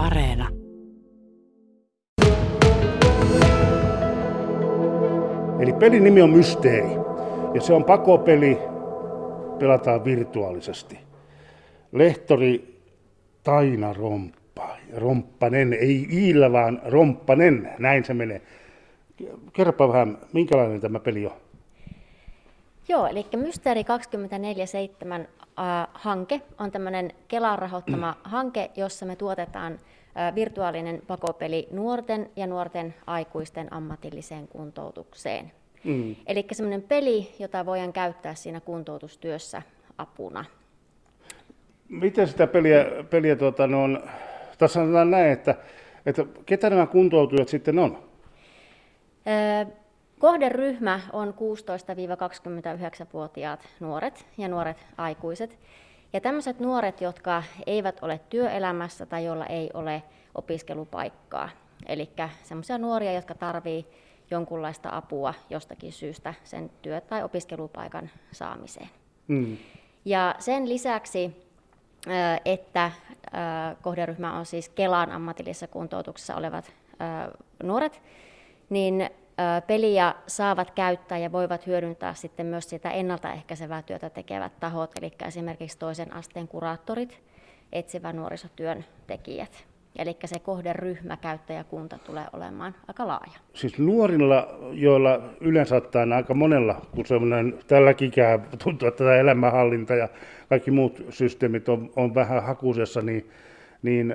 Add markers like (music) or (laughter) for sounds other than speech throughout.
Areena. Eli pelin nimi on Mysteeri. Ja se on pakopeli, pelataan virtuaalisesti. Lehtori Taina Romppa. Romppanen, ei Iillä vaan Romppanen, näin se menee. Kerropa vähän, minkälainen tämä peli on? Joo, eli Mysteeri 24-7 hanke on tämmöinen Kelan rahoittama hanke, jossa me tuotetaan virtuaalinen pakopeli nuorten ja nuorten aikuisten ammatilliseen kuntoutukseen. Mm. Eli semmoinen peli, jota voidaan käyttää siinä kuntoutustyössä apuna. Miten sitä peliä, peliä tuota, no on, tässä sanotaan näin, että, että ketä nämä kuntoutujat sitten on? Öö, kohderyhmä on 16-29-vuotiaat nuoret ja nuoret aikuiset. Ja tämmöiset nuoret, jotka eivät ole työelämässä tai joilla ei ole opiskelupaikkaa. Eli semmoisia nuoria, jotka tarvitsevat jonkunlaista apua jostakin syystä sen työ- tai opiskelupaikan saamiseen. Mm. Ja sen lisäksi, että kohderyhmä on siis Kelan ammatillisessa kuntoutuksessa olevat nuoret, niin peliä saavat käyttää ja voivat hyödyntää sitten myös sitä ennaltaehkäisevää työtä tekevät tahot, eli esimerkiksi toisen asteen kuraattorit, etsivä nuorisotyön tekijät. Eli se kohderyhmä, käyttäjäkunta tulee olemaan aika laaja. Siis nuorilla, joilla yleensä ottaen aika monella, kun semmoinen tälläkin ikää tuntuu, että tämä elämänhallinta ja kaikki muut systeemit on, on vähän hakusessa, niin, niin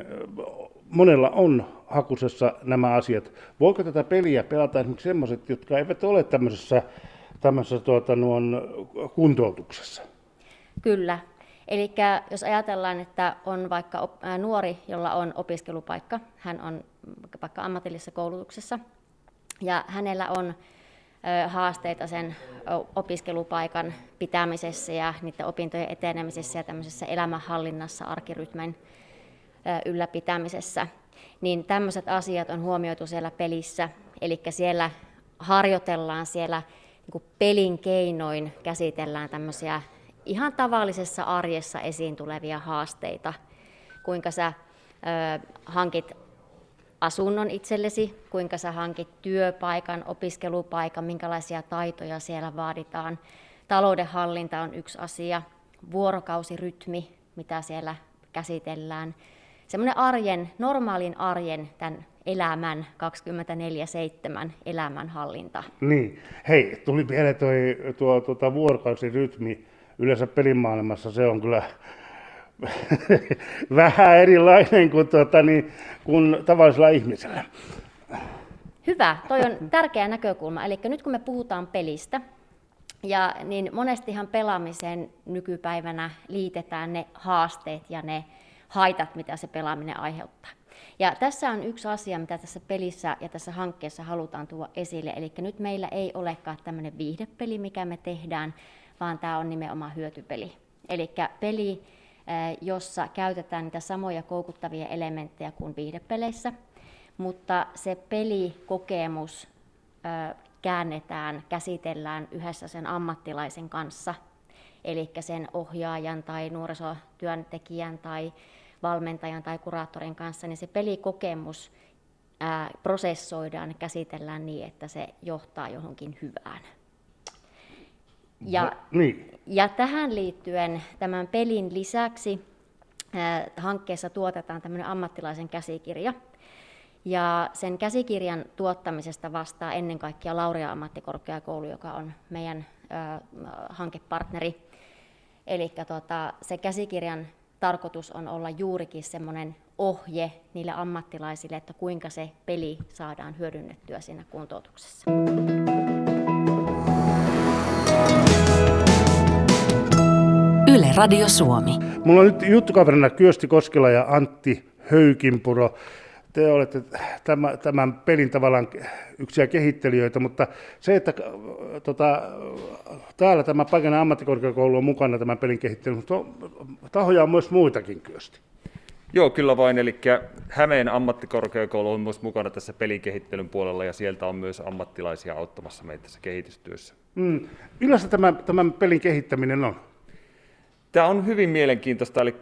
monella on hakusessa nämä asiat. Voiko tätä peliä pelata esimerkiksi sellaiset, jotka eivät ole tämmöisessä, tämmöisessä tuota, nuon kuntoutuksessa? Kyllä, Eli jos ajatellaan, että on vaikka nuori, jolla on opiskelupaikka, hän on vaikka ammatillisessa koulutuksessa, ja hänellä on haasteita sen opiskelupaikan pitämisessä ja niiden opintojen etenemisessä ja tämmöisessä elämänhallinnassa, arkirytmen ylläpitämisessä, niin tämmöiset asiat on huomioitu siellä pelissä, eli siellä harjoitellaan siellä niin pelin keinoin, käsitellään tämmöisiä ihan tavallisessa arjessa esiin tulevia haasteita, kuinka sä ö, hankit asunnon itsellesi, kuinka sä hankit työpaikan, opiskelupaikan, minkälaisia taitoja siellä vaaditaan. Taloudenhallinta on yksi asia, vuorokausirytmi, mitä siellä käsitellään. Semmoinen arjen, normaalin arjen, tämän elämän 24-7 elämänhallinta. Niin, hei, tuli vielä toi, tuo, tuota, vuorokausirytmi yleensä pelimaailmassa se on kyllä (laughs) vähän erilainen kuin, tuota, niin, kuin tavallisella ihmisellä. Hyvä, toi on tärkeä näkökulma. Eli nyt kun me puhutaan pelistä, ja niin monestihan pelaamiseen nykypäivänä liitetään ne haasteet ja ne haitat, mitä se pelaaminen aiheuttaa. Ja tässä on yksi asia, mitä tässä pelissä ja tässä hankkeessa halutaan tuoda esille. Eli nyt meillä ei olekaan tämmöinen viihdepeli, mikä me tehdään, vaan tämä on nimenomaan hyötypeli. Eli peli, eh, jossa käytetään niitä samoja koukuttavia elementtejä kuin viihdepeleissä, mutta se pelikokemus eh, käännetään, käsitellään yhdessä sen ammattilaisen kanssa, eli sen ohjaajan tai nuorisotyöntekijän tai valmentajan tai kuraattorin kanssa, niin se pelikokemus ää, prosessoidaan ja käsitellään niin, että se johtaa johonkin hyvään. Ja, no, niin. ja tähän liittyen tämän pelin lisäksi äh, hankkeessa tuotetaan tämmöinen ammattilaisen käsikirja. Ja sen käsikirjan tuottamisesta vastaa ennen kaikkea Lauria ammattikorkeakoulu, joka on meidän hankepartneri. Eli tota, se käsikirjan tarkoitus on olla juurikin semmoinen ohje niille ammattilaisille, että kuinka se peli saadaan hyödynnettyä siinä kuntoutuksessa. Yle Radio Suomi. Mulla on nyt juttukaverina Kyösti Koskela ja Antti Höykinpuro. Te olette tämän, tämän pelin tavallaan yksiä kehittelijöitä, mutta se, että tota, täällä tämä Paikanen ammattikorkeakoulu on mukana tämän pelin kehittelyssä, mutta tahoja on myös muitakin Kyösti. Joo, kyllä vain. Eli Hämeen ammattikorkeakoulu on myös mukana tässä pelin kehittelyn puolella ja sieltä on myös ammattilaisia auttamassa meitä tässä kehitystyössä. Mm. Millaista tämä, tämän pelin kehittäminen on? Tämä on hyvin mielenkiintoista, eli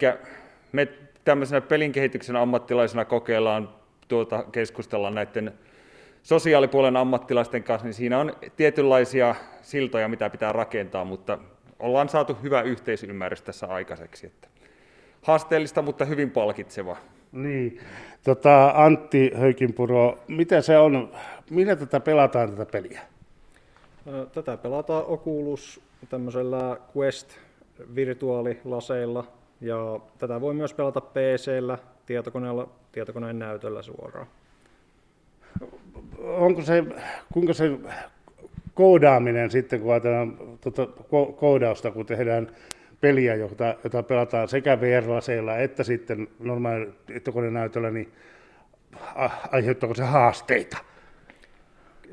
me tämmöisenä pelin kehityksen ammattilaisena kokeillaan tuota, keskustella näiden sosiaalipuolen ammattilaisten kanssa, niin siinä on tietynlaisia siltoja, mitä pitää rakentaa, mutta ollaan saatu hyvä yhteisymmärrys tässä aikaiseksi. Että haasteellista, mutta hyvin palkitseva. Niin. Tota, Antti Höykinpuro, mitä se on, minä tätä pelataan tätä peliä? Tätä pelataan Oculus tämmöisellä Quest virtuaalilaseilla ja tätä voi myös pelata PC-llä, tietokoneella, tietokoneen näytöllä suoraan. Onko se, kuinka se koodaaminen sitten, kun ajatellaan tuota, koodausta, kun tehdään peliä, jota, jota pelataan sekä VR-laseilla että sitten normaali tietokonenäytöllä, niin aiheuttaako se haasteita?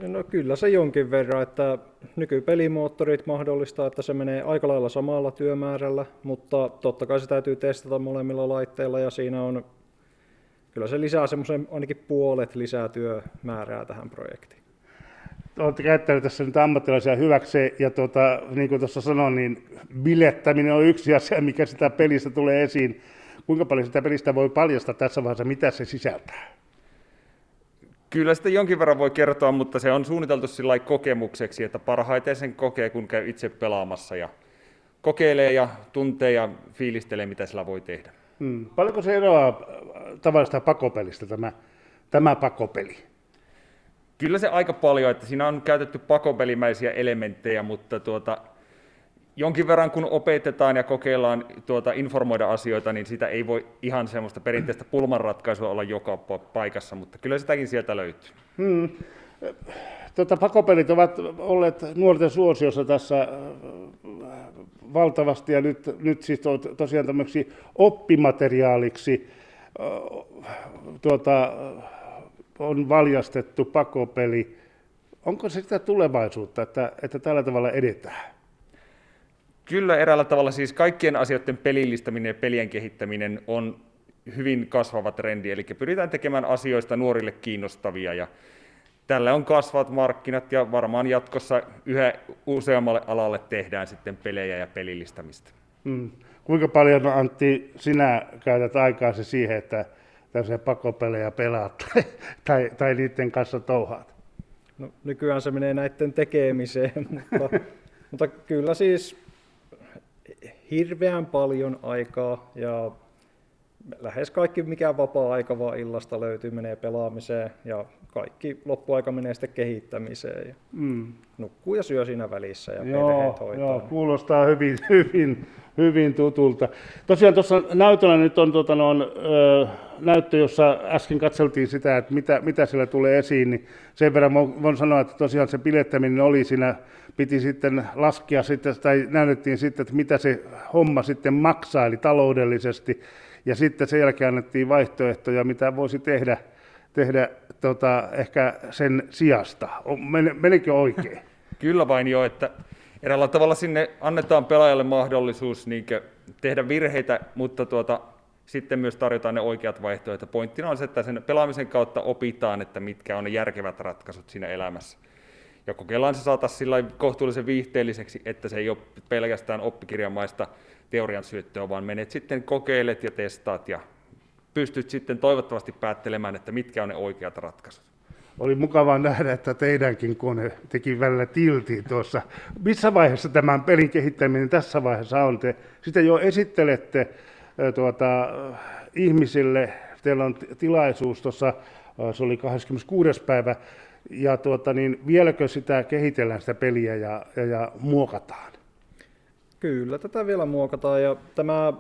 No kyllä se jonkin verran, että nykypelimoottorit mahdollistaa, että se menee aika lailla samalla työmäärällä, mutta totta kai se täytyy testata molemmilla laitteilla ja siinä on, kyllä se lisää semmoisen ainakin puolet lisää työmäärää tähän projektiin. Olette käyttäneet tässä nyt ammattilaisia hyväksi ja tuota, niin kuin tuossa sanoin, niin bilettäminen on yksi asia, mikä sitä pelistä tulee esiin. Kuinka paljon sitä pelistä voi paljastaa tässä vaiheessa, mitä se sisältää? Kyllä sitä jonkin verran voi kertoa, mutta se on suunniteltu sillä kokemukseksi, että parhaiten sen kokee, kun käy itse pelaamassa ja kokeilee ja tuntee ja fiilistelee, mitä sillä voi tehdä. Hmm. Paljonko se eroaa tavallista pakopelistä tämä, tämä pakopeli? Kyllä se aika paljon, että siinä on käytetty pakopelimäisiä elementtejä, mutta tuota, jonkin verran kun opetetaan ja kokeillaan tuota, informoida asioita, niin sitä ei voi ihan semmoista perinteistä pulmanratkaisua olla joka paikassa, mutta kyllä sitäkin sieltä löytyy. Hmm. Tota, pakopelit ovat olleet nuorten suosiossa tässä äh, valtavasti ja nyt, nyt siis to, tosiaan tämmöksi oppimateriaaliksi tuota, on valjastettu pakopeli. Onko se sitä tulevaisuutta, että, että tällä tavalla edetään? Kyllä eräällä tavalla siis kaikkien asioiden pelillistäminen ja pelien kehittäminen on hyvin kasvava trendi, eli pyritään tekemään asioista nuorille kiinnostavia ja tällä on kasvavat markkinat ja varmaan jatkossa yhä useammalle alalle tehdään sitten pelejä ja pelillistämistä. Hmm. Kuinka paljon Antti sinä käytät aikaasi siihen, että tämmöisiä pakopelejä pelaat (laughs) tai, tai, tai niiden kanssa touhaat? No, nykyään se menee näiden tekemiseen, (laughs) mutta, mutta kyllä siis hirveän paljon aikaa ja lähes kaikki mikä vapaa-aika vaan illasta löytyy menee pelaamiseen ja kaikki loppuaika menee sitten kehittämiseen. Ja mm. Nukkuu ja syö siinä välissä ja joo, hoitaa. Joo, kuulostaa hyvin, (laughs) hyvin, hyvin tutulta. Tosiaan tuossa näytöllä nyt on tota, no, ö, näyttö, jossa äsken katseltiin sitä, että mitä, mitä siellä tulee esiin, niin sen verran voin sanoa, että tosiaan se pilettäminen oli siinä, piti sitten laskea sitten, tai näytettiin sitten, että mitä se homma sitten maksaa, eli taloudellisesti, ja sitten sen jälkeen annettiin vaihtoehtoja, mitä voisi tehdä, tehdä tota, ehkä sen sijasta. Menikö oikein? (laughs) Kyllä vain jo, että eräällä tavalla sinne annetaan pelaajalle mahdollisuus niin tehdä virheitä, mutta tuota, sitten myös tarjotaan ne oikeat vaihtoehdot. Pointtina on se, että sen pelaamisen kautta opitaan, että mitkä on ne järkevät ratkaisut siinä elämässä. Ja kokeillaan se saata sillä kohtuullisen viihteelliseksi, että se ei ole pelkästään oppikirjamaista teorian syöttöä, vaan menet sitten kokeilet ja testaat ja pystyt sitten toivottavasti päättelemään, että mitkä on ne oikeat ratkaisut. Oli mukava nähdä, että teidänkin kone teki välillä tilti tuossa. Missä vaiheessa tämän pelin kehittäminen tässä vaiheessa on? Te sitä jo esittelette tuota, ihmisille. Teillä on tilaisuus tuossa, se oli 26. päivä, ja tuota, niin vieläkö sitä kehitellään sitä peliä ja, ja, ja muokataan? Kyllä, tätä vielä muokataan ja tämä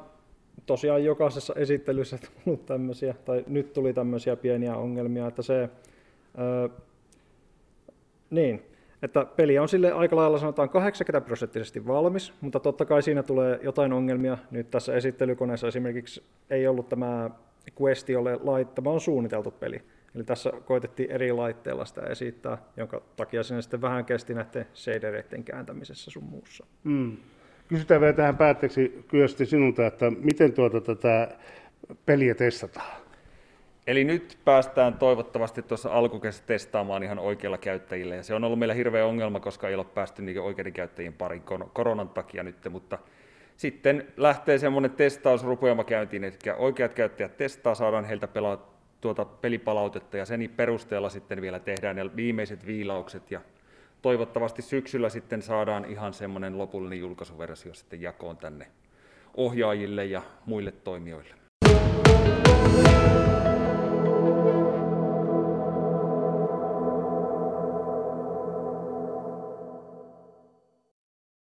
tosiaan jokaisessa esittelyssä tullut tämmöisiä, tai nyt tuli tämmöisiä pieniä ongelmia, että se, öö, niin, että peli on sille aika lailla sanotaan 80 prosenttisesti valmis, mutta totta kai siinä tulee jotain ongelmia. Nyt tässä esittelykoneessa esimerkiksi ei ollut tämä Questi ole laittama on suunniteltu peli. Eli tässä koitettiin eri laitteilla sitä esittää, jonka takia sinne sitten vähän kesti näiden shadereiden kääntämisessä sun muussa. Mm. Kysytään vielä tähän päätteeksi Kyösti sinulta, että miten tuota tätä peliä testataan? Eli nyt päästään toivottavasti tuossa alkukesässä testaamaan ihan oikeilla käyttäjillä. Ja se on ollut meillä hirveä ongelma, koska ei ole päästy oikeiden käyttäjien parin koronan takia nyt, mutta sitten lähtee semmoinen testausrupeama käyntiin, eli oikeat käyttäjät testaa, saadaan heiltä pelaa tuota pelipalautetta ja sen perusteella sitten vielä tehdään ne viimeiset viilaukset ja toivottavasti syksyllä sitten saadaan ihan semmoinen lopullinen julkaisuversio sitten jakoon tänne ohjaajille ja muille toimijoille.